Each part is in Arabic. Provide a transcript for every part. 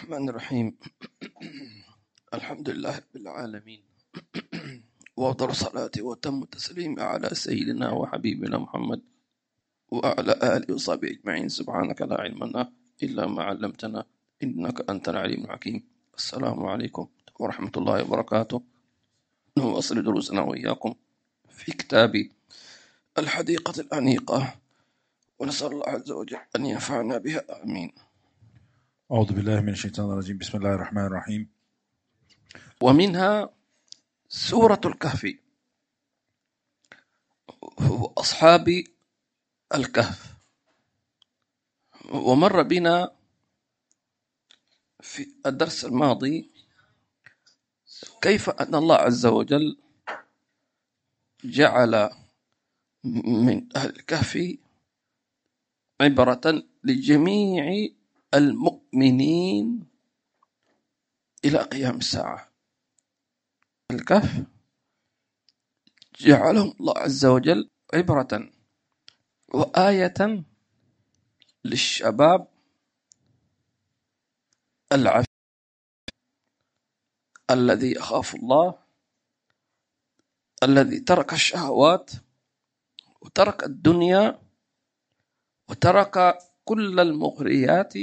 الرحمن الرحيم. الحمد لله رب العالمين. وأفضل الصلاة وتم التسليم على سيدنا وحبيبنا محمد وعلى آله وصحبه أجمعين. سبحانك لا علم لنا إلا ما علمتنا. إنك أنت العليم الحكيم. السلام عليكم ورحمة الله وبركاته. نواصل دروسنا وإياكم في كتاب الحديقة الأنيقة. ونسأل الله عز وجل أن ينفعنا بها. آمين. أعوذ بالله من الشيطان الرجيم. بسم الله الرحمن الرحيم. ومنها سورة الكهف. وأصحاب الكهف. ومر بنا في الدرس الماضي كيف أن الله عز وجل جعل من أهل الكهف عبرة لجميع المؤمنين إلى قيام الساعة. الكهف جعلهم الله عز وجل عبرة وآية للشباب العفيف الذي يخاف الله الذي ترك الشهوات وترك الدنيا وترك كل المغريات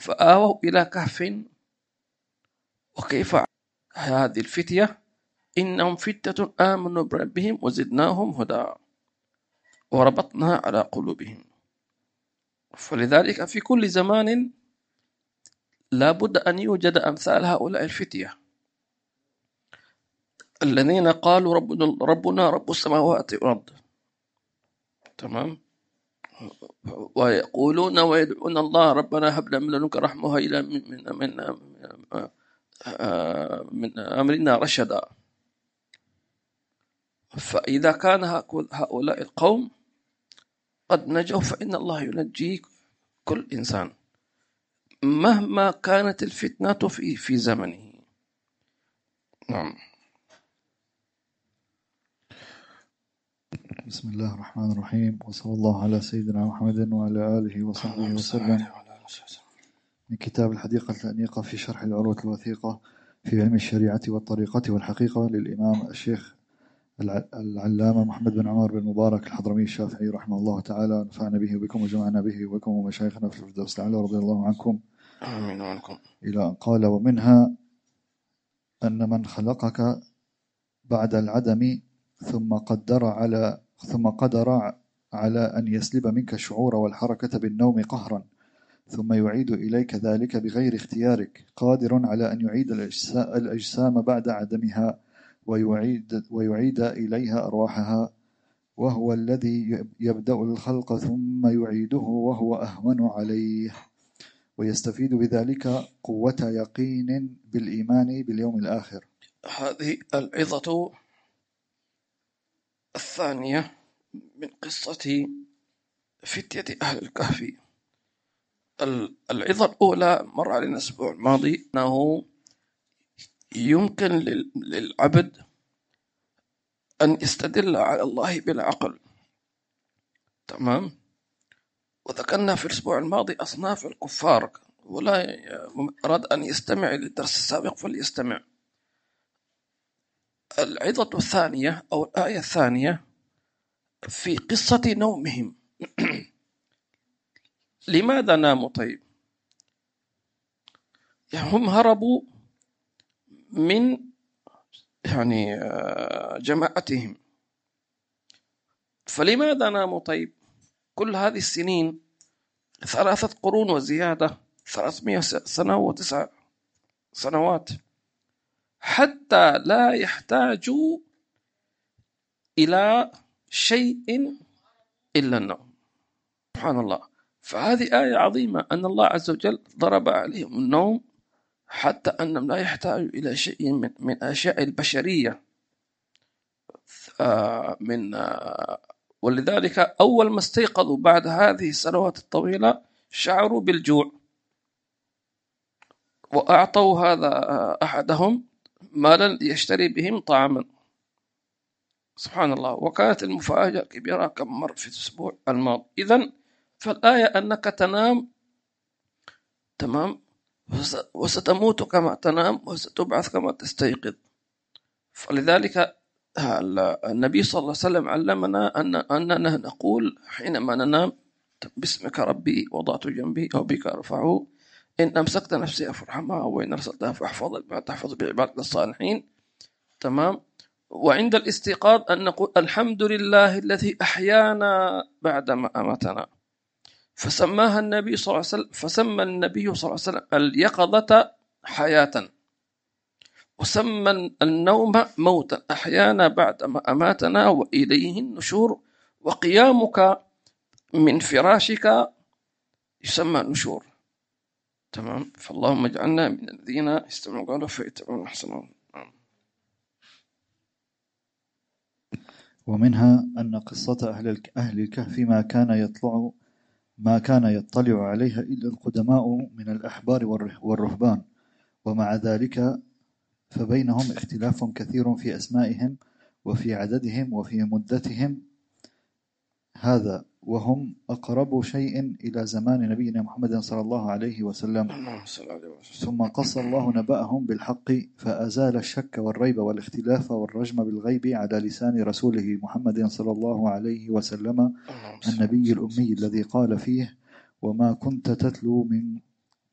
فآووا إلى كهف. وكيف هذه الفتية؟ إنهم فتة آمنوا بربهم وزدناهم هدى وربطنا على قلوبهم. فلذلك في كل زمان لابد أن يوجد أمثال هؤلاء الفتية. الذين قالوا ربنا, ربنا رب السماوات والأرض. تمام؟ ويقولون ويدعون الله ربنا هب لنا من لدنك رحمة إلى من من من, أمرنا رشدا. فإذا كان هؤلاء القوم قد نجوا فإن الله ينجي كل إنسان مهما كانت الفتنة في في زمنه. نعم. بسم الله الرحمن الرحيم. وصلى الله على سيدنا محمد وعلى آله وصحبه وسلم. من كتاب الحديقة الأنيقة في شرح العروة الوثيقة في علم الشريعة والطريقة والحقيقة للإمام الشيخ العلامة محمد بن عمر بن مبارك الحضرمي الشافعي رحمه الله تعالى. نفعنا به وبكم وجمعنا به وبكم ومشايخنا في الفردوس الأعلى رضي الله عنكم. آمين وعنكم إلى أن قال ومنها أن من خلقك بعد العدم ثم قدر على ثم قدر على أن يسلب منك الشعور والحركة بالنوم قهرا. ثم يعيد إليك ذلك بغير اختيارك قادر على أن يعيد الأجسام بعد عدمها ويعيد, ويعيد إليها أرواحها وهو الذي يبدأ الخلق ثم يعيده وهو أهون عليه. ويستفيد بذلك قوة يقين بالإيمان باليوم الآخر. هذه العظة الثانية من قصة فتية أهل الكهف. العظة الأولى مر علينا الأسبوع الماضي أنه يمكن للعبد أن يستدل على الله بالعقل تمام؟ وذكرنا في الأسبوع الماضي أصناف الكفار ولا أراد أن يستمع للدرس السابق فليستمع. العظة الثانية أو الآية الثانية في قصة نومهم. لماذا ناموا؟ طيب. هم هربوا من يعني آه، جماعتهم. فلماذا ناموا؟ طيب. كل هذه السنين ثلاثة قرون وزيادة ثلاثمائة سنة وتسع سنوات. حتى لا يحتاجوا إلى شيء إلا النوم. سبحان الله. فهذه آية عظيمة أن الله عز وجل ضرب عليهم النوم حتى أنهم لا يحتاجوا إلى شيء من, من أشياء البشرية. من ولذلك أول ما استيقظوا بعد هذه السنوات الطويلة شعروا بالجوع. وأعطوا هذا أحدهم مالا يشتري بهم طعاما. سبحان الله وكانت المفاجأة كبيرة كم مر في الأسبوع الماضي. إذا فالآية أنك تنام تمام؟ وس- وستموت كما تنام وستبعث كما تستيقظ. فلذلك ال- النبي صلى الله عليه وسلم علمنا أن أننا نقول حينما ننام باسمك ربي وضعت جنبي أو بك أرفعه إن أمسكت نفسي فارحمها وإن أرسلتها فأحفظ تحفظ بعبادك الصالحين. تمام؟ وعند الاستيقاظ أن نقول الحمد لله الذي أحيانا بعدما أماتنا. فسماها النبي صلى الله عليه وسلم فسمى النبي صلى الله عليه وسلم اليقظة حياة. وسمى النوم موتا. أحيانا بعدما أماتنا وإليه النشور. وقيامك من فراشك يسمى نشور. تمام؟ فاللهم اجعلنا من الذين يستمعون قولا فيتبعون احسنه نعم. ومنها أن قصة أهل أهل الكهف ما كان يطلع ما كان يطلع عليها إلا القدماء من الأحبار والره- والرهبان. ومع ذلك فبينهم اختلاف كثير في أسمائهم وفي عددهم وفي مدتهم. هذا وهم أقرب شيء إلى زمان نبينا محمد صلى الله عليه وسلم. ثم قص الله نبأهم بالحق فأزال الشك والريب والاختلاف والرجم بالغيب على لسان رسوله محمد صلى الله عليه وسلم النبي الأمي الذي قال فيه وما كنت تتلو من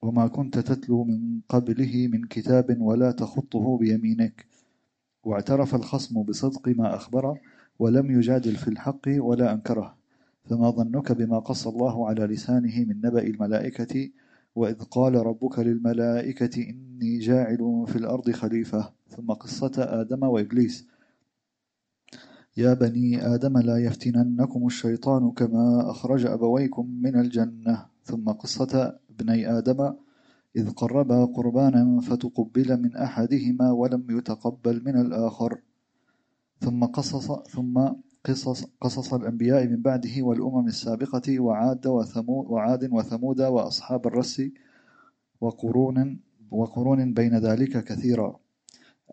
وما كنت تتلو من قبله من كتاب ولا تخطه بيمينك. واعترف الخصم بصدق ما أخبره ولم يجادل في الحق ولا أنكره. فما ظنك بما قص الله على لسانه من نبأ الملائكة وإذ قال ربك للملائكة إني جاعل في الأرض خليفة. ثم قصة آدم وإبليس. يا بني آدم لا يفتننكم الشيطان كما أخرج أبويكم من الجنة. ثم قصة ابني آدم. إذ قربا قربانا فتقبل من أحدهما ولم يتقبل من الآخر. ثم قصص ثم قصص قصص الأنبياء من بعده والأمم السابقة وعاد وثمود وعاد وثمود وأصحاب الرس وقرون وقرون بين ذلك كثيرا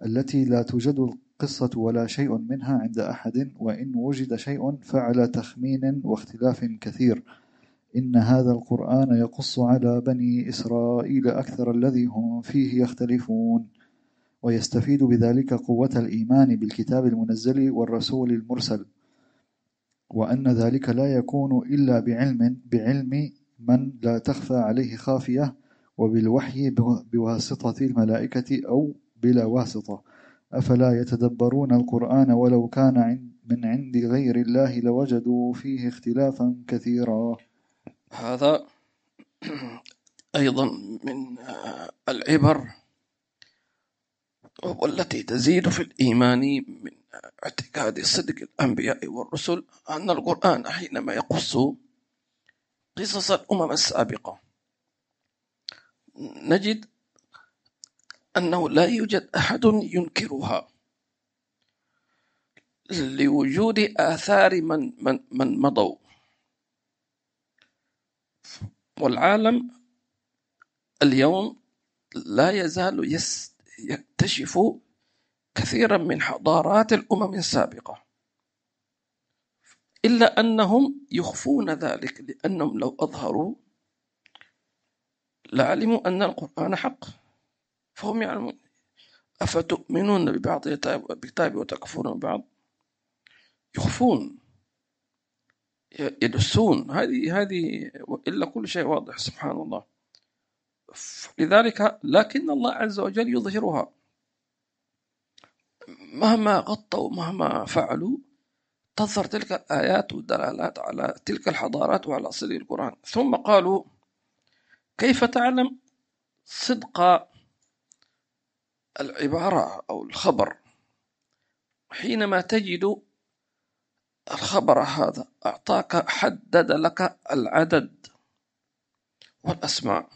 التي لا توجد القصة ولا شيء منها عند أحد وإن وجد شيء فعلى تخمين واختلاف كثير. إن هذا القرآن يقص على بني إسرائيل أكثر الذي هم فيه يختلفون ويستفيد بذلك قوة الإيمان بالكتاب المنزل والرسول المرسل. وأن ذلك لا يكون إلا بعلم بعلم من لا تخفى عليه خافية وبالوحي بو- بواسطة الملائكة أو بلا واسطة. أفلا يتدبرون القرآن ولو كان من عند غير الله لوجدوا فيه اختلافا كثيرا. هذا أيضا من آه، العبر والتي تزيد في الإيمان من اعتقاد صدق الأنبياء والرسل أن القرآن حينما يقص قصص الأمم السابقة. نجد أنه لا يوجد أحد ينكرها لوجود آثار من من من مضوا. والعالم اليوم لا يزال يكتشف كثيرا من حضارات الأمم السابقة. إلا أنهم يخفون ذلك لأنهم لو أظهروا لعلموا أن القرآن حق. فهم يعلمون. أفتؤمنون ببعض الكتاب وتكفرون ببعض؟ يخفون. يدسون. هذه هذه إلا كل شيء واضح سبحان الله. لذلك لكن الله عز وجل يظهرها. مهما غطوا مهما فعلوا تظهر تلك الآيات والدلالات على تلك الحضارات وعلى أصل القرآن. ثم قالوا كيف تعلم صدق العبارة أو الخبر حينما تجد الخبر هذا أعطاك حدد لك العدد والأسماء؟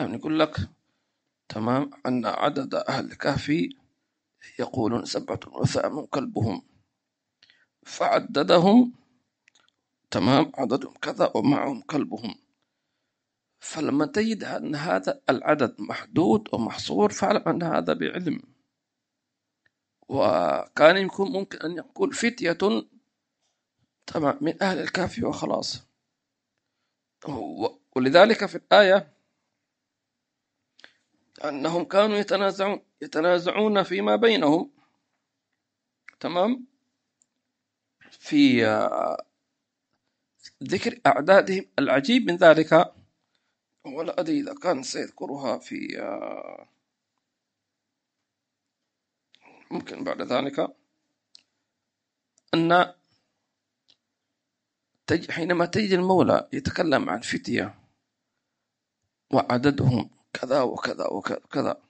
يعني يقول لك تمام أن عدد أهل الكهف يقولون سبعة وثامن كلبهم فعددهم تمام عددهم كذا ومعهم كلبهم فلما تجد أن هذا العدد محدود ومحصور فاعلم أن هذا بعلم. وكان يكون ممكن أن يقول فتية تمام من أهل الكهف وخلاص. ولذلك في الآية أنهم كانوا يتنازعون يتنازعون فيما بينهم. تمام؟ في آه، ذكر أعدادهم العجيب من ذلك. ولا أدري إذا كان سيذكرها في آه، ممكن بعد ذلك. أن حينما تجد المولى يتكلم عن فتية وعددهم كذا وكذا وكذا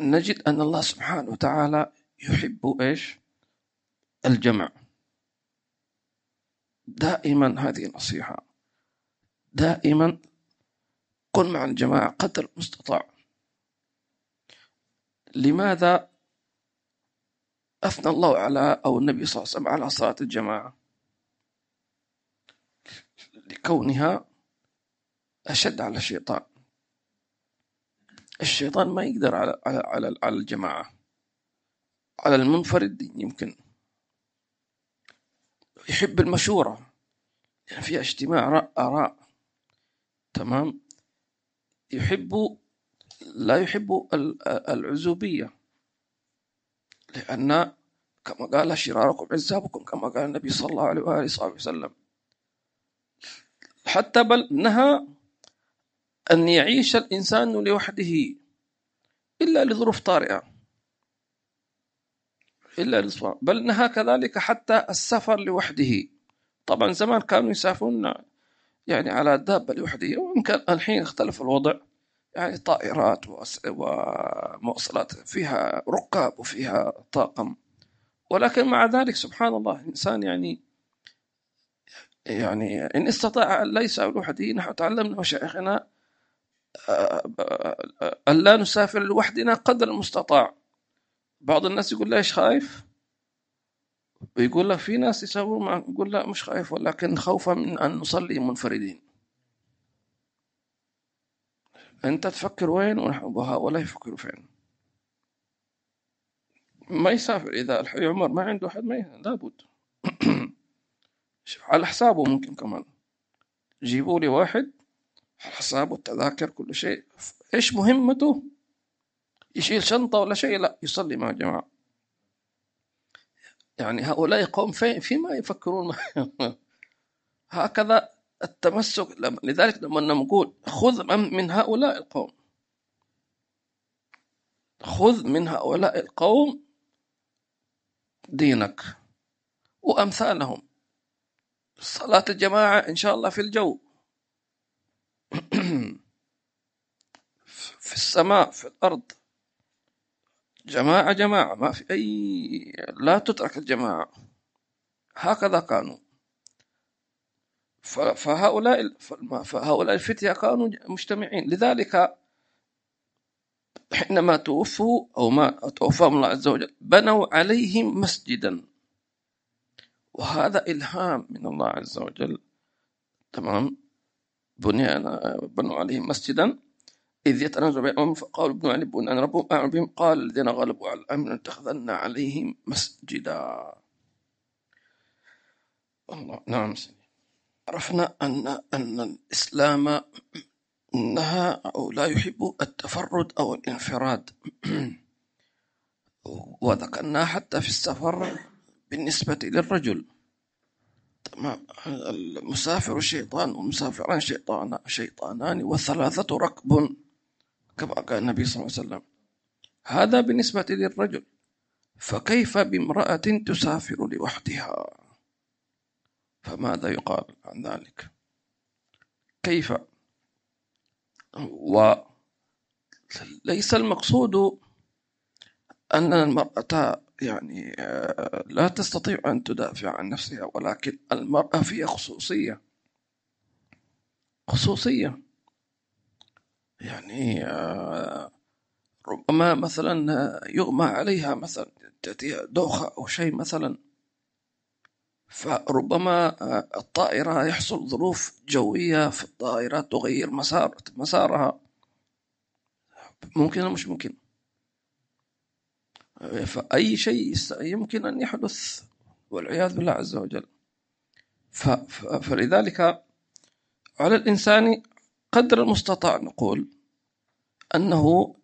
نجد أن الله سبحانه وتعالى يحب إيش؟ الجمع. دائما هذه نصيحة دائما كن مع الجماعة قدر المستطاع. لماذا أثنى الله على أو النبي صلى الله عليه وسلم على صلاة الجماعة؟ لكونها أشد على الشيطان. الشيطان ما يقدر على على على, على الجماعة. على المنفرد يمكن. يحب المشورة. يعني فيها اجتماع آراء. تمام؟ يحب لا يحب العزوبية. لأن كما قال شراركم عزابكم كما قال النبي صلى الله عليه وآله وسلم. حتى بل نهى أن يعيش الإنسان لوحده إلا لظروف طارئة إلا لظروف بل نهى كذلك حتى السفر لوحده. طبعا زمان كانوا يسافرون يعني على الدابة لوحده ويمكن الحين اختلف الوضع. يعني طائرات ومواصلات فيها ركاب وفيها طاقم. ولكن مع ذلك سبحان الله الإنسان يعني يعني إن استطاع أن لا لوحده نحن تعلمنا مشايخنا أن لا نسافر لوحدنا قدر المستطاع. بعض الناس يقول ليش خايف؟ ويقول لك في ناس يسافرون معك يقول لا مش خايف ولكن خوفا من أن نصلي منفردين. أنت تفكر وين وهؤلاء يفكروا فين؟ ما يسافر. إذا الحي عمر ما عنده أحد ما لابد. على حسابه ممكن كمان. جيبوا لي واحد على حسابه التذاكر كل شيء. إيش مهمته؟ يشيل شنطة ولا شيء؟ لا يصلي مع الجماعة. يعني هؤلاء قوم في فيما يفكرون. هكذا التمسك. لذلك لما نقول خذ من هؤلاء القوم. خذ من هؤلاء القوم دينك وأمثالهم. صلاة الجماعة إن شاء الله في الجو. في السماء في الأرض. جماعة جماعة ما في أي لا تترك الجماعة. هكذا كانوا. فهؤلاء فهؤلاء الفتية كانوا مجتمعين. لذلك حينما توفوا أو ما توفاهم الله عز وجل بنوا عليهم مسجدا. وهذا إلهام من الله عز وجل. تمام؟ بنينا بنوا عليهم مسجدا. إذ يتنازع بينهم فقالوا ابنوا علي أن ربهم أعلم بهم. قال الذين غلبوا على الأمر اتخذن عليهم مسجدا. الله نعم عرفنا أن أن الإسلام نهى أو لا يحب التفرد أو الانفراد. وذكرنا حتى في السفر بالنسبة للرجل. تمام المسافر شيطان ومسافران شيطان شيطانان والثلاثة ركب كما قال النبي صلى الله عليه وسلم. هذا بالنسبة للرجل. فكيف بامرأة تسافر لوحدها؟ فماذا يقال عن ذلك؟ كيف؟ وليس المقصود أن المرأة يعني آه، لا تستطيع أن تدافع عن نفسها ولكن المرأة فيها خصوصية. خصوصية. يعني آه، ربما مثلا آه، يغمى عليها مثلا تأتيها دوخة أو شيء مثلا. فربما الطائرة يحصل ظروف جوية في الطائرة تغير مسار مسارها. ممكن أو مش ممكن؟ فأي شيء يمكن أن يحدث والعياذ بالله عز وجل. فلذلك على الإنسان قدر المستطاع نقول أنه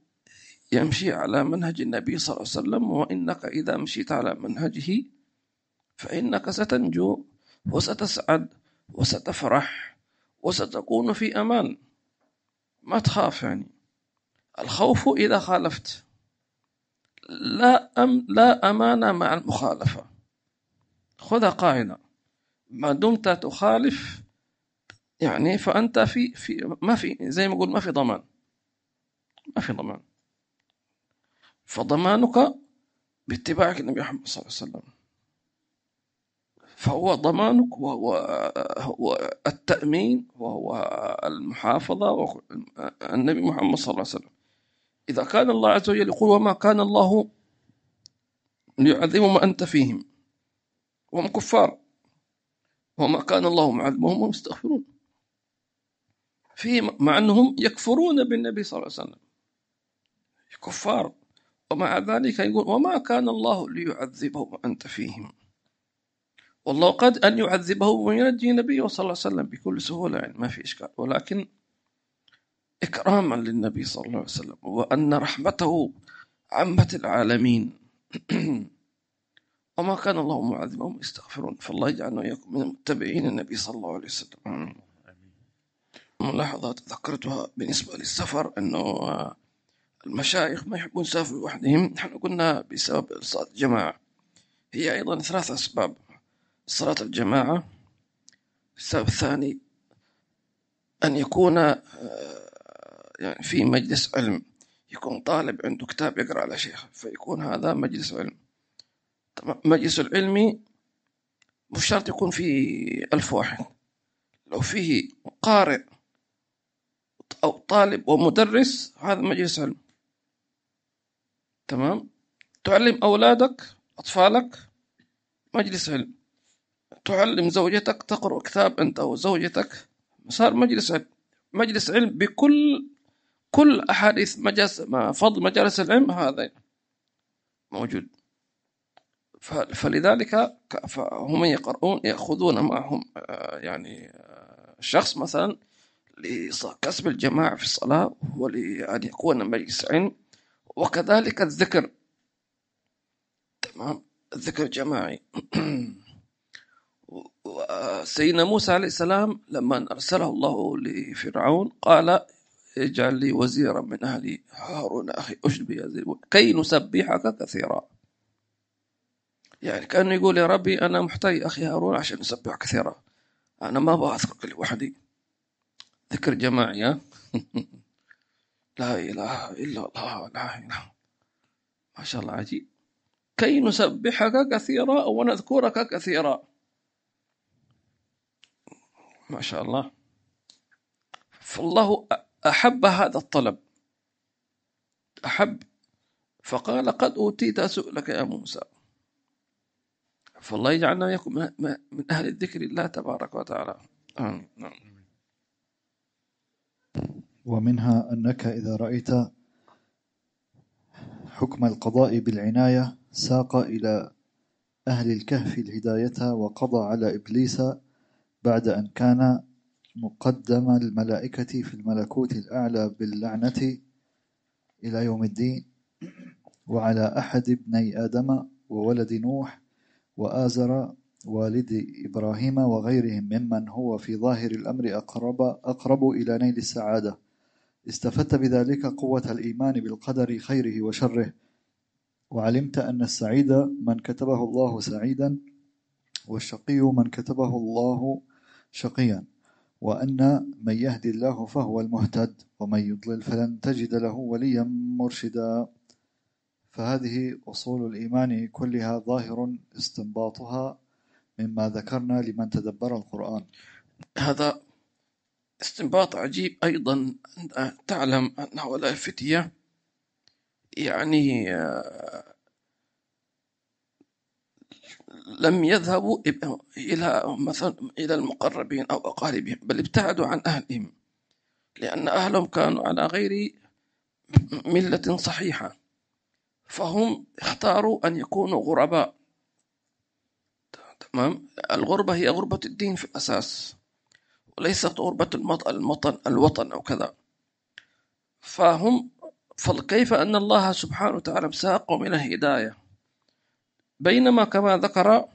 يمشي على منهج النبي صلى الله عليه وسلم وإنك إذا مشيت على منهجه فإنك ستنجو وستسعد وستفرح وستكون في أمان. ما تخاف يعني. الخوف إذا خالفت. لا أم لا أمان مع المخالفة. خذها قاعدة. ما دمت تخالف يعني فأنت في في ما في زي ما أقول ما في ضمان. ما في ضمان. فضمانك باتباعك النبي محمد صلى الله عليه وسلم. فهو ضمانك وهو هو التأمين وهو المحافظة النبي محمد صلى الله عليه وسلم. إذا كان الله عز وجل يقول وما كان الله ليعذبهم وأنت فيهم. وهم كفار. وما كان الله معذبهم وهم يستغفرون في مع أنهم يكفرون بالنبي صلى الله عليه وسلم. كفار. ومع ذلك يقول وما كان الله ليعذبهم وأنت فيهم. والله قد أن يعذبه وينجي نبيه صلى الله عليه وسلم بكل سهولة. يعني ما في إشكال. ولكن إكراما للنبي صلى الله عليه وسلم وأن رحمته عمت العالمين. وما كان الله معذبهم يستغفرون. فالله يجعلنا وإياكم من متبعين النبي صلى الله عليه وسلم. ملاحظات ذكرتها بالنسبة للسفر أنه المشايخ ما يحبون يسافروا لوحدهم. نحن قلنا بسبب صلاة الجماعة. هي أيضا ثلاث أسباب. صلاة الجماعة. السبب الثاني أن يكون آه، يعني في مجلس علم يكون طالب عنده كتاب يقرأ على شيخ فيكون هذا مجلس علم. مجلس العلمي مش شرط يكون فيه ألف واحد. لو فيه قارئ أو طالب ومدرس هذا مجلس علم. تمام؟ تعلم أولادك أطفالك مجلس علم. تعلم زوجتك تقرأ كتاب أنت وزوجتك صار مجلس علم. مجلس علم بكل كل أحاديث مجلس فضل مجالس العلم هذا موجود. فلذلك فهم يقرؤون يأخذون معهم آه، يعني آه، شخص مثلا لكسب الجماعة في الصلاة ولأن يكون مجلس علم وكذلك الذكر. تمام؟ الذكر جماعي سيدنا موسى عليه السلام لما أرسله الله لفرعون قال اجعل لي وزيرا من أهلي هارون. أخي أشد بي كي نسبحك كثيرا. يعني كأنه يقول يا ربي أنا محتاج أخي هارون عشان نسبح كثيرا. أنا ما أبغى أذكرك لوحدي. ذكر جماعي لا إله إلا الله لا إله ما شاء الله عجيب. كي نسبحك كثيرا ونذكرك كثيرا. ما شاء الله. فالله أحب هذا الطلب. أحب. فقال قد أوتيت سؤلك يا موسى. فالله يجعلنا يكون من أهل الذكر الله تبارك وتعالى. آمين. ومنها أنك إذا رأيت حكم القضاء بالعناية ساق إلى أهل الكهف الهداية وقضى على إبليس بعد أن كان مقدم الملائكة في الملكوت الأعلى باللعنة إلى يوم الدين وعلى أحد ابني آدم وولد نوح وآزر والد إبراهيم وغيرهم ممن هو في ظاهر الأمر أقرب, أقرب إلى نيل السعادة. استفدت بذلك قوة الإيمان بالقدر خيره وشره. وعلمت أن السعيد من كتبه الله سعيدا والشقي من كتبه الله شقيا. وأن من يهدي الله فهو المهتد ومن يضلل فلن تجد له وليا مرشدا. فهذه أصول الإيمان كلها ظاهر استنباطها مما ذكرنا لمن تدبر القرآن. هذا استنباط عجيب أيضا تعلم أن هؤلاء الفتية يعني آه، لم يذهبوا إلى مثلا إلى المقربين أو أقاربهم بل ابتعدوا عن أهلهم لأن أهلهم كانوا على غير ملة صحيحة فهم اختاروا أن يكونوا غرباء. تمام؟ الغربة هي غربة الدين في الأساس وليست غربة المطن, الوطن أو كذا. فهم فكيف أن الله سبحانه وتعالى ساقهم إلى الهداية؟ بينما كما ذكر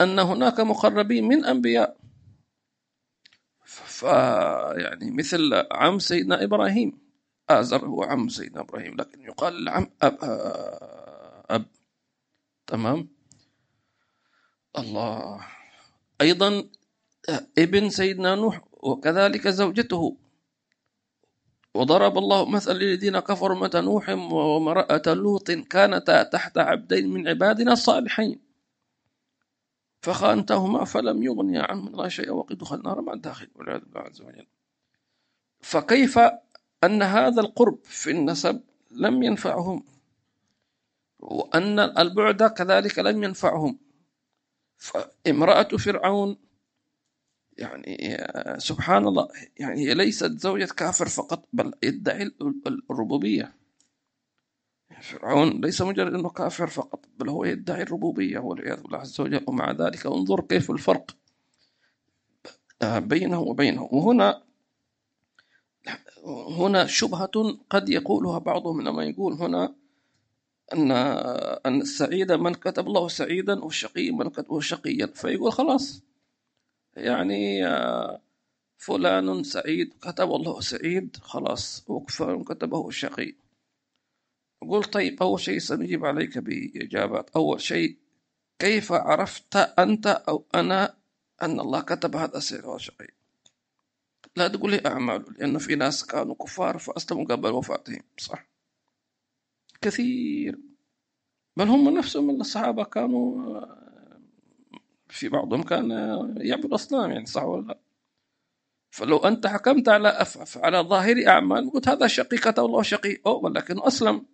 أن هناك مقربين من أنبياء. ف يعني مثل عم سيدنا إبراهيم. آزر هو عم سيدنا إبراهيم لكن يقال العم أب, أب. تمام؟ الله. أيضا ابن سيدنا نوح وكذلك زوجته. وضرب الله مثل للذين كفروا متى نوح وامرأة لوط كانتا تحت عبدين من عبادنا الصالحين. فخانتهما فلم يغنيا عنهم من الله شيئا وقد دخل النار مع الداخل والعياذ بالله عز وجل. فكيف أن هذا القرب في النسب لم ينفعهم؟ وأن البعد كذلك لم ينفعهم. فامرأة فرعون يعني سبحان الله يعني هي ليست زوجة كافر فقط بل يدعي الربوبية. فرعون ليس مجرد أنه كافر فقط بل هو يدعي الربوبية والعياذ بالله عز وجل ومع ذلك انظر كيف الفرق بينه وبينه. وهنا هنا شبهة قد يقولها بعضهم لما يقول هنا أن أن السعيد من كتب الله سعيدا والشقي من كتبه شقيا فيقول خلاص يعني فلان سعيد كتب الله سعيد خلاص وفلان كتبه شقي. أقول طيب أول شيء سنجيب عليك بإجابات. أول شيء كيف عرفت أنت أو أنا أن الله كتب هذا سعيد وشقي لا تقول لي أعماله لأن في ناس كانوا كفار فأسلموا قبل وفاتهم صح. كثير. بل هم نفسهم من الصحابة كانوا في بعضهم كان يعبد أصنام يعني صح ولا لا؟ فلو أنت حكمت على أف... على ظاهر أعمال قلت هذا شقي كتب الله شقي أو ولكن أسلم.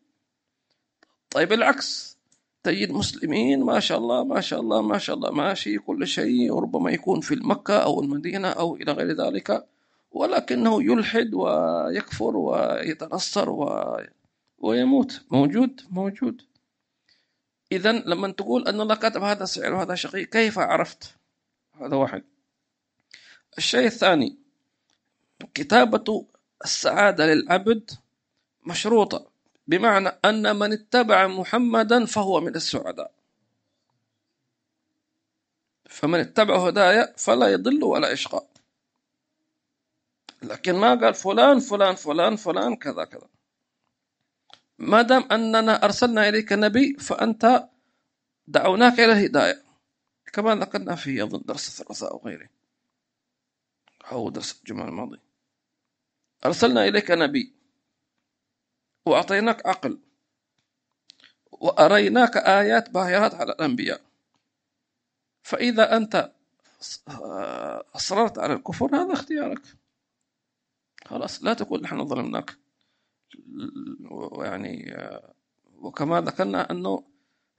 طيب العكس. تجد مسلمين ما شاء الله ما شاء الله ما شاء الله ماشي كل شيء وربما يكون في المكة أو المدينة أو إلى غير ذلك ولكنه يلحد ويكفر ويتنصر و... ويموت. موجود موجود. إذا لما تقول أن الله كتب هذا سعر وهذا شقي كيف عرفت؟ هذا واحد. الشيء الثاني كتابة السعادة للعبد مشروطة بمعنى أن من اتبع محمدا فهو من السعداء. فمن اتبع هدايا فلا يضل ولا يشقى. لكن ما قال فلان فلان فلان فلان كذا كذا. ما دام أننا أرسلنا إليك نبي فأنت دعوناك إلى الهداية. كما ذكرنا في أظن درس الثلاثاء أو غيره. أو درس الجمعة الماضي أرسلنا إليك نبي. وأعطيناك عقل. وأريناك آيات باهرات على الأنبياء. فإذا أنت أصررت على الكفر هذا اختيارك. خلاص لا تقول نحن ظلمناك. يعني وكما ذكرنا أنه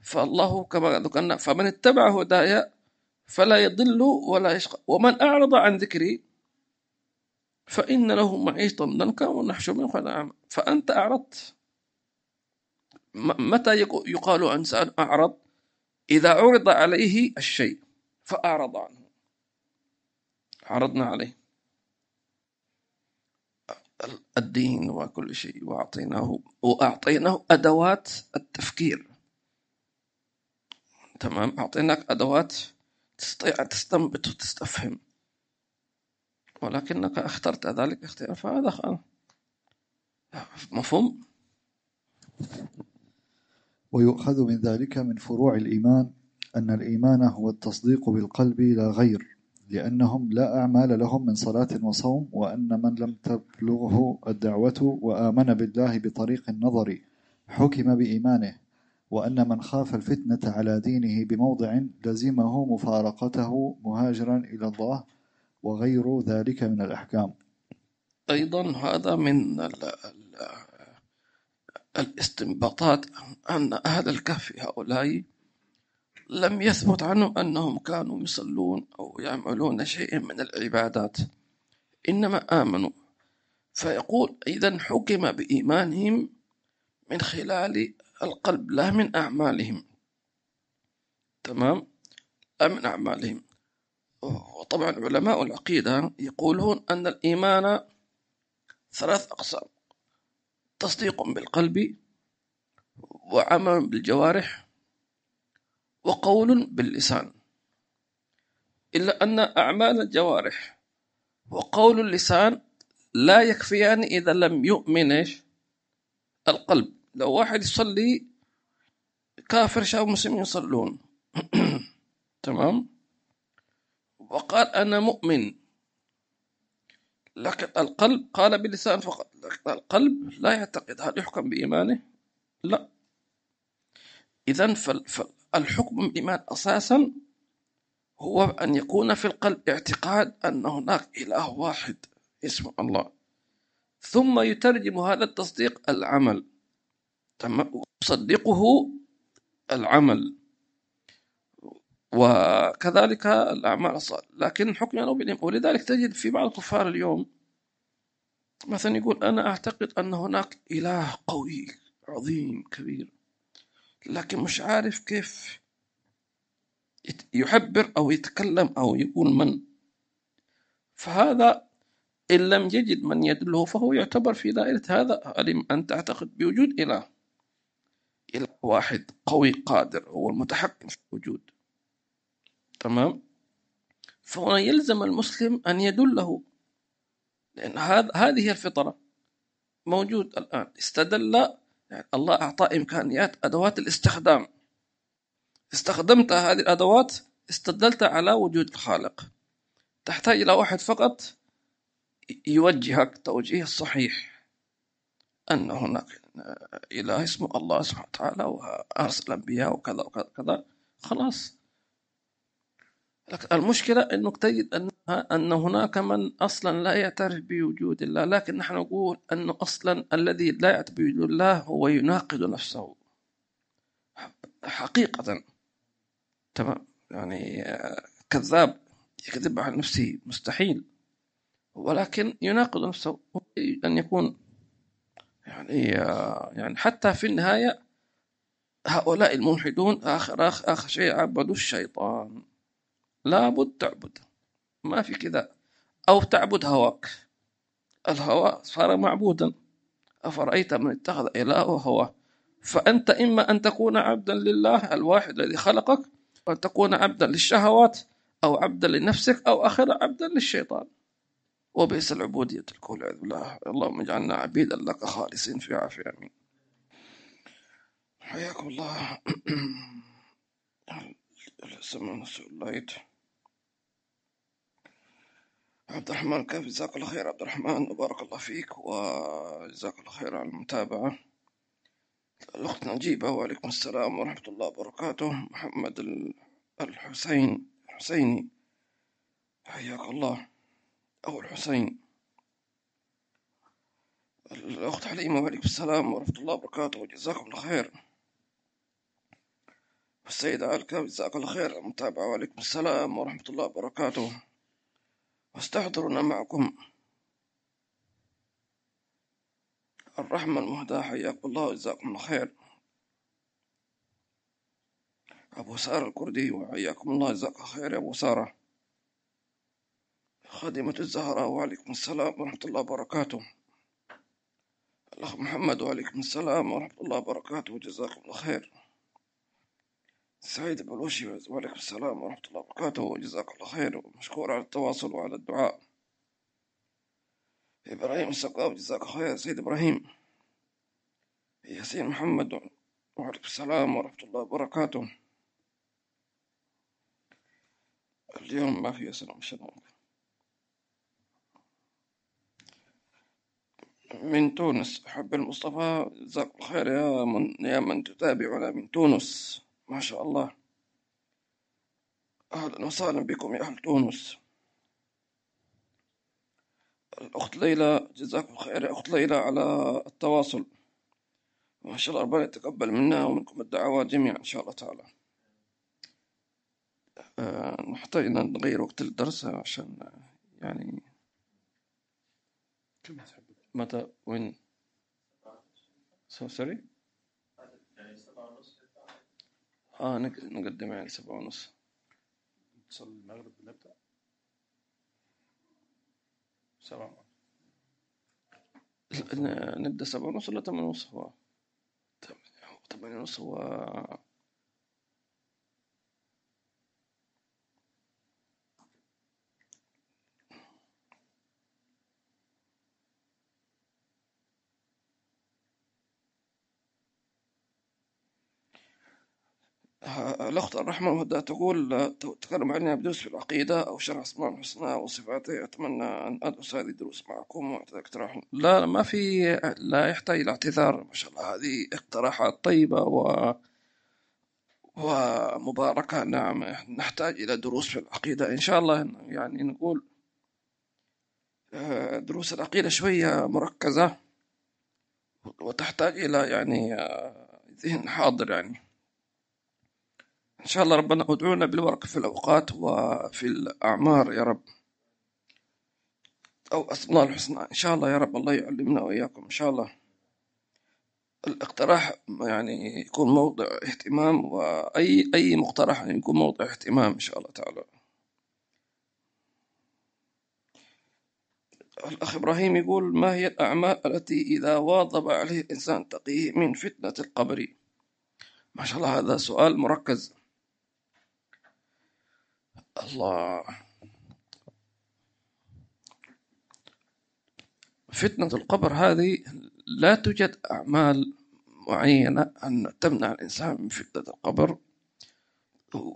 فالله كما ذكرنا فمن اتبع هدايا فلا يضل ولا يشقى. ومن أعرض عن ذكري فإن له معيشة ضنكا ونحشر من خلال فأنت أعرضت. متى يقال عن إنسان أعرض؟ إذا عرض عليه الشيء فأعرض عنه. عرضنا عليه. الدين وكل شيء وأعطيناه وأعطيناه أدوات التفكير. تمام؟ أعطيناك أدوات تستطيع تستنبط وتستفهم. ولكنك اخترت ذلك اختيار فهذا. مفهوم؟ ويؤخذ من ذلك من فروع الإيمان أن الإيمان هو التصديق بالقلب لا غير. لأنهم لا أعمال لهم من صلاة وصوم وأن من لم تبلغه الدعوة وآمن بالله بطريق النظر حكم بإيمانه وأن من خاف الفتنة على دينه بموضع لزمه مفارقته مهاجرا إلى الله وغير ذلك من الأحكام. أيضا هذا من الاستنباطات أن أهل الكهف هؤلاء لم يثبت عنهم أنهم كانوا يصلون أو يعملون شيئا من العبادات. إنما آمنوا. فيقول إذا حكم بإيمانهم من خلال القلب لا من أعمالهم. تمام؟ لا من أعمالهم. وطبعا علماء العقيدة يقولون أن الإيمان ثلاث أقسام تصديق بالقلب وعمل بالجوارح وقول باللسان. إلا أن أعمال الجوارح وقول اللسان لا يكفيان إذا لم يؤمن إيش؟ القلب. لو واحد يصلي كافر شاف مسلمين يصلون. تمام؟ وقال أنا مؤمن. لكن القلب قال باللسان فقط. لكن القلب لا يعتقد. هل يحكم بإيمانه؟ لا. إذا فالحكم بالإيمان أساسا هو أن يكون في القلب اعتقاد أن هناك إله واحد اسمه الله. ثم يترجم هذا التصديق العمل. تمام يصدقه العمل. وكذلك الأعمال الصالحة. لكن حكم أنه بالإيمان ولذلك تجد في بعض الكفار اليوم مثلا يقول أنا أعتقد أن هناك إله قوي عظيم كبير. لكن مش عارف كيف يعبر أو يتكلم أو يقول من. فهذا إن لم يجد من يدله فهو يعتبر في دائرة هذا أن تعتقد بوجود إله إله واحد قوي قادر هو المتحكم في الوجود. تمام؟ فهنا يلزم المسلم أن يدله لأن هذه الفطرة موجود الآن استدل يعني الله أعطى إمكانيات أدوات الاستخدام. استخدمت هذه الأدوات استدلت على وجود الخالق. تحتاج إلى واحد فقط يوجهك توجيه الصحيح. أن هناك إله اسمه الله سبحانه وتعالى وأرسل أنبياء وكذا وكذا كذا خلاص. المشكلة أنك تجد أن أن هناك من أصلا لا يعترف بوجود الله لكن نحن نقول أنه أصلا الذي لا يعترف بوجود الله هو يناقض نفسه. حقيقة. تمام؟ يعني كذاب يكذب عن نفسه مستحيل ولكن يناقض نفسه. أن يكون يعني يعني حتى في النهاية هؤلاء الملحدون آخر آخر, آخر شيء عبدوا الشيطان. لابد تعبد. ما في كذا. أو تعبد هواك. الهوى صار معبودا. أفرأيت من اتخذ إلهه هواه فأنت إما أن تكون عبدا لله الواحد الذي خلقك وأن تكون عبدا للشهوات أو عبدا لنفسك أو آخر عبدا للشيطان. وبئس العبودية الكل والعياذ بالله. اللهم اجعلنا عبيدا لك خالصين في عافية. آمين. حياكم الله. سمعنا الله عبد الرحمن كيف جزاك الله خير؟ عبد الرحمن بارك الله فيك وجزاك الله خير على المتابعة. الأخت نجيبة وعليكم السلام ورحمة الله وبركاته. محمد الحسين الحسيني حياك الله. أو الحسين. الأخت حليمة وعليكم السلام ورحمة الله وبركاته. وجزاكم الله خير. السيدة عالكة جزاك الله خير المتابعة وعليكم السلام ورحمة الله وبركاته. واستحضرنا معكم. الرحمة المهداة حياكم الله وجزاكم الله خير. أبو سارة الكردي وحياكم الله جزاك خير يا أبو سارة. خادمة الزهراء وعليكم السلام ورحمة الله وبركاته. الأخ محمد وعليكم السلام ورحمة الله وبركاته وجزاكم الله خير. سعيد بلوشي وعليكم السلام ورحمة الله وبركاته. وجزاك الله خير. ومشكور على التواصل وعلى الدعاء. إبراهيم السقاف جزاك خير. سيد إبراهيم. ياسين محمد وعليكم السلام ورحمة الله وبركاته. اليوم ما في أسئلة مش من تونس حب المصطفى جزاك الله خير. يا من يا من تتابعنا من تونس. ما شاء الله. أهلا وسهلا بكم يا أهل تونس. الأخت ليلى جزاكم خير يا أخت ليلى على التواصل. ما شاء الله ربنا يتقبل منا ومنكم الدعوات جميعا إن شاء الله تعالى. آه، نحتاج أن نغير وقت الدرس عشان يعني متى وين؟ سوري آه نقدم يعني سبعة ونص. نصلي المغرب نبدأ سبعة نبدأ سبعة ونص ولا ثمانية ونص؟ هو ثمانية ونص هو الأخت الرحمة ودها تقول تتكلم عني بدروس في العقيدة أو شرح أسماء الحسنى وصفاته أتمنى أن أدرس هذه الدروس معكم وأعطي اقتراح لا لا، ما في لا يحتاج إلى اعتذار. ما شاء الله هذه اقتراحات طيبة و ومباركة. نعم نحتاج إلى دروس في العقيدة. إن شاء الله يعني نقول آه، دروس العقيدة شوية مركزة وتحتاج إلى يعني آه، ذهن حاضر يعني. إن شاء الله ربنا ادعونا بالبركة في الأوقات وفي الأعمار يا رب. أو أسماء الحسنى. إن شاء الله يا رب الله يعلمنا وإياكم. إن شاء الله. الاقتراح يعني يكون موضع اهتمام وأي أي مقترح يكون موضع اهتمام إن شاء الله تعالى. الأخ إبراهيم يقول ما هي الأعمال التي إذا واظب عليه الإنسان تقيه من فتنة القبر؟ ما شاء الله هذا سؤال مركز. الله. فتنة القبر هذه لا توجد أعمال معينة أن تمنع الإنسان من فتنة القبر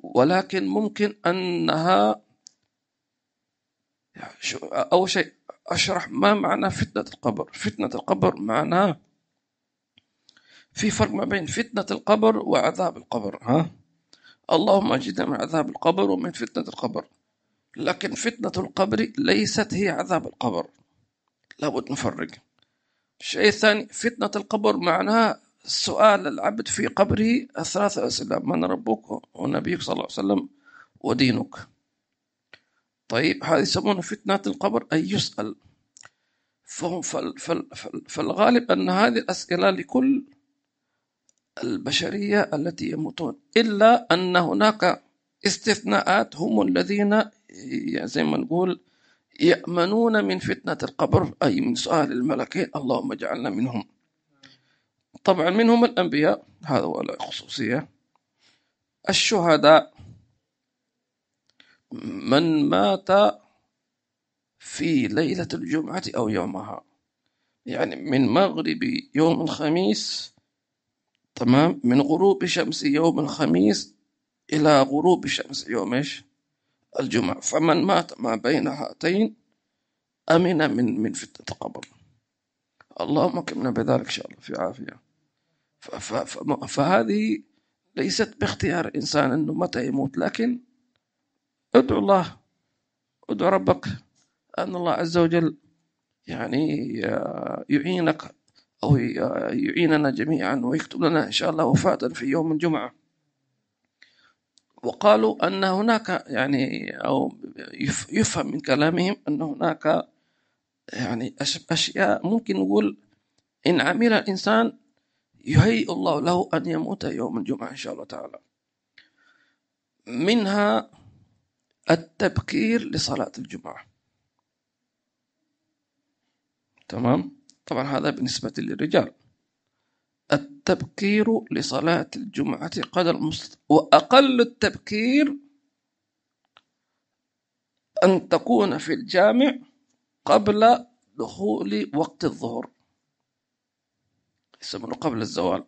ولكن ممكن أنها يعني أول شيء أشرح ما معنى فتنة القبر. فتنة القبر معناه في فرق ما بين فتنة القبر وعذاب القبر ها؟ اللهم أجدنا من عذاب القبر ومن فتنة القبر. لكن فتنة القبر ليست هي عذاب القبر. لابد نفرق. الشيء الثاني فتنة القبر معناها سؤال العبد في قبره الثلاث أسئلة من ربك ونبيك صلى الله عليه وسلم ودينك. طيب هذه يسمونها فتنة القبر أي يسأل. فهم فال فال فال فالغالب أن هذه الأسئلة لكل البشرية التي يموتون إلا أن هناك استثناءات هم الذين زي ما نقول يأمنون من فتنة القبر أي من سؤال الملكين اللهم اجعلنا منهم. طبعا منهم الأنبياء هذا هو الخصوصية الشهداء من مات في ليلة الجمعة أو يومها يعني من مغرب يوم الخميس تمام؟ من غروب شمس يوم الخميس إلى غروب شمس يوم إيش؟ الجمعة. فمن مات ما بين هاتين أمن من من فتنة القبر. اللهم اكرمنا بذلك إن شاء الله. في عافية. فهذه ليست باختيار الإنسان أنه متى يموت لكن ادعو الله ادعو ربك أن الله عز وجل يعني يعينك أو يعيننا جميعا ويكتب لنا إن شاء الله وفاة في يوم الجمعة. وقالوا أن هناك يعني أو يف- يفهم من كلامهم أن هناك يعني أش- أشياء ممكن نقول إن عمل الإنسان يهيئ الله له أن يموت يوم الجمعة إن شاء الله تعالى. منها التبكير لصلاة الجمعة. تمام؟ طبعا هذا بالنسبة للرجال. التبكير لصلاة الجمعة قدر المستطاع وأقل التبكير أن تكون في الجامع قبل دخول وقت الظهر. يسمونه قبل الزوال.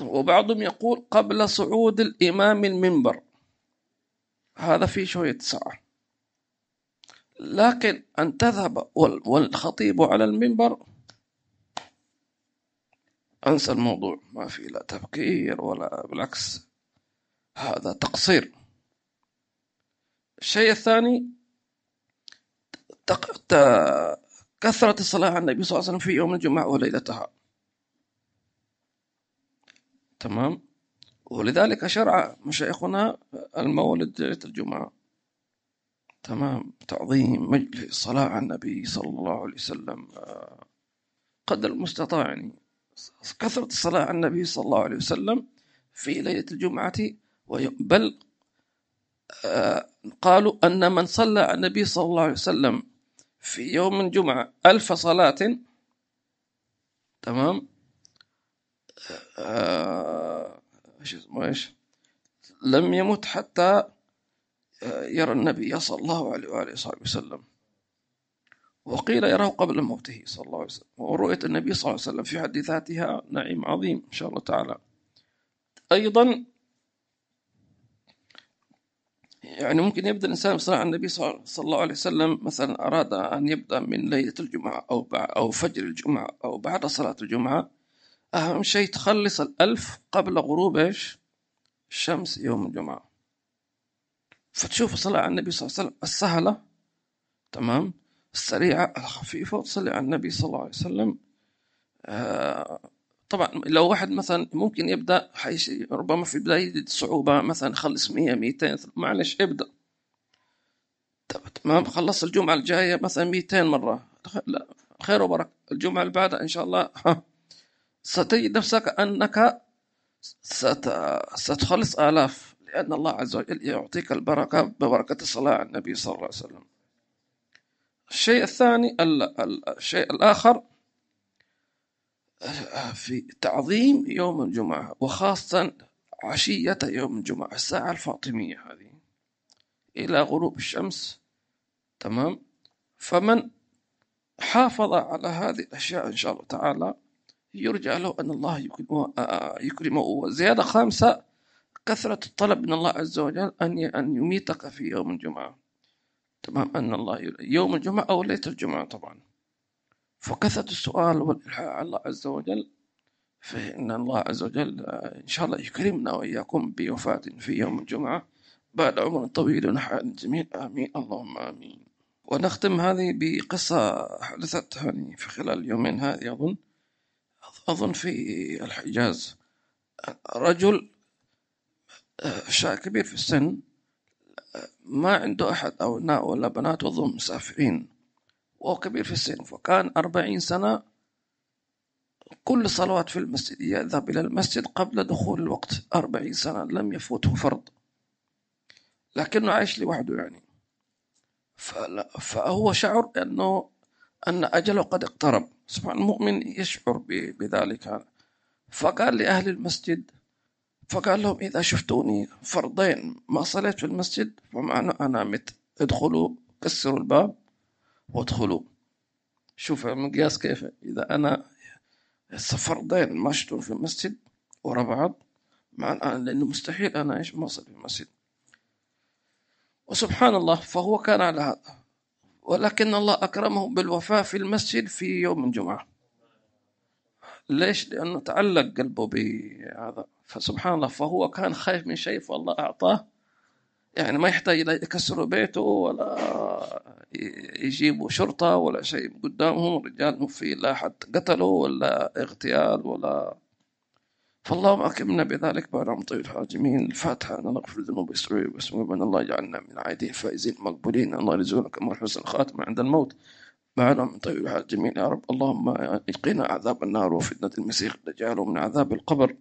وبعضهم يقول قبل صعود الإمام المنبر. هذا فيه شوية سعة لكن أن تذهب وال- والخطيب على المنبر. أنسى الموضوع. ما في لا تفكير ولا بالعكس. هذا تقصير. الشيء الثاني. كثرة الصلاة على النبي صلى الله عليه وسلم في يوم الجمعة وليلتها. تمام؟ ولذلك شرع مشايخنا المولد ليلة الجمعة. تمام. تعظيم مجلس الصلاة على النبي صلى الله عليه وسلم آه، قدر المستطاع يعني. كثرة الصلاة على النبي صلى الله عليه وسلم في ليلة الجمعة بل آه، قالوا أن من صلى على النبي صلى الله عليه وسلم في يوم الجمعة ألف صلاة تمام آه، إيش اسمه إيش؟ لم يمت حتى آه، يرى النبي صلى الله عليه وآله وصحبه وسلم. وقيل يراه قبل موته صلى الله عليه وسلم. ورؤية النبي صلى الله عليه وسلم في حد ذاتها نعيم عظيم إن شاء الله تعالى. أيضا يعني ممكن يبدأ الإنسان بصلاة النبي صلى الله عليه وسلم. مثلا أراد أن يبدأ من ليلة الجمعة أو أو فجر الجمعة أو بعد صلاة الجمعة. أهم شيء تخلص الألف قبل غروب إيش؟ الشمس يوم الجمعة. فتشوف الصلاة على النبي صلى الله عليه وسلم السهلة تمام؟ السريعة الخفيفة وتصلي على النبي صلى الله عليه وسلم. آه طبعا لو واحد مثلا ممكن يبدأ حيش ربما في بداية صعوبة مثلا يخلص 100 200 معلش ابدا تمام؟ خلص الجمعة الجاية مثلا 200 مرة. لا خير وبركة. الجمعة اللي بعدها إن شاء الله. ستجد نفسك أنك ست... ستخلص آلاف. لأن الله عز وجل يعطيك البركة ببركة الصلاة على النبي صلى الله عليه وسلم. الشيء الثاني الشيء الآخر في تعظيم يوم الجمعة وخاصة عشية يوم الجمعة الساعة الفاطمية هذه إلى غروب الشمس. تمام؟ فمن حافظ على هذه الأشياء إن شاء الله تعالى يرجى له أن الله يكرمه, وزيادة خامسة كثرة الطلب من الله عز وجل أن أن يميتك في يوم الجمعة. تمام؟ أن الله يوم الجمعة أو ليلة الجمعة طبعا. فكثرة السؤال والإلحاح على الله عز وجل فإن الله عز وجل إن شاء الله يكرمنا وإياكم بوفاة في يوم الجمعة. بعد عمر طويل ونحال جميل آمين. اللهم آمين. ونختم هذه بقصة حدثت يعني في خلال اليومين هذه أظن أظن في الحجاز. رجل شاب كبير في السن ما عنده أحد أبناء ولا بنات وظن مسافرين. وهو كبير في السن فكان أربعين سنة كل صلوات في المسجد يذهب إلى المسجد قبل دخول الوقت. أربعين سنة لم يفوته فرض لكنه عايش لوحده يعني. فهو شعر أنه أن أجله قد اقترب. سبحان المؤمن يشعر بذلك. فقال لأهل المسجد فقال لهم إذا شفتوني فرضين ما صليت في المسجد فمعنى أنا مت. ادخلوا كسروا الباب وادخلوا. شوف المقياس كيف إذا أنا فرضين ما في المسجد ورا بعض مع الآن لأنه مستحيل أنا إيش ما أصل في المسجد. وسبحان الله فهو كان على هذا. ولكن الله أكرمه بالوفاة في المسجد في يوم الجمعة. ليش؟ لأنه تعلق قلبه بهذا. فسبحان الله فهو كان خايف من شيء فالله أعطاه. يعني ما يحتاج يكسروا بيته ولا يجيبوا شرطة ولا شيء. قدامهم رجال في لا حد قتلوا ولا اغتيال ولا. فاللهم أكرمنا بذلك بعد عم طيب الحاجمين الفاتحة أن نغفر الذنوب ويسروا واسمه الله يجعلنا من العائدين فائزين مقبولين. الله يرزقنا كما حسن الخاتمة عند الموت. بعد عم طيب الحاجمين يا رب. اللهم اتقنا عذاب النار وفتنة المسيح الدجال ومن عذاب القبر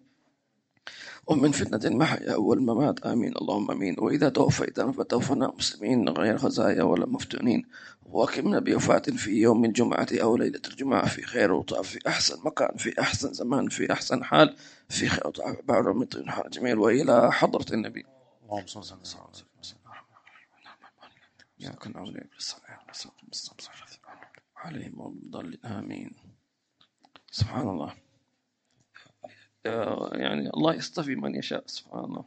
ومن فتنة المحيا والممات. آمين. اللهم آمين. وإذا توفيتنا فتوفنا مسلمين غير خزايا ولا مفتونين. وأكرمنا بوفاة في يوم الجمعة أو ليلة الجمعة في خير وطاف في أحسن مكان في أحسن زمان في أحسن حال في خير وطاف بعد من حال جميل. وإلى حضرة النبي. اللهم صل وسلم إياك نعبد عليهم الضالين آمين. سبحان الله. يعني الله يصطفي من يشاء. سبحان الله.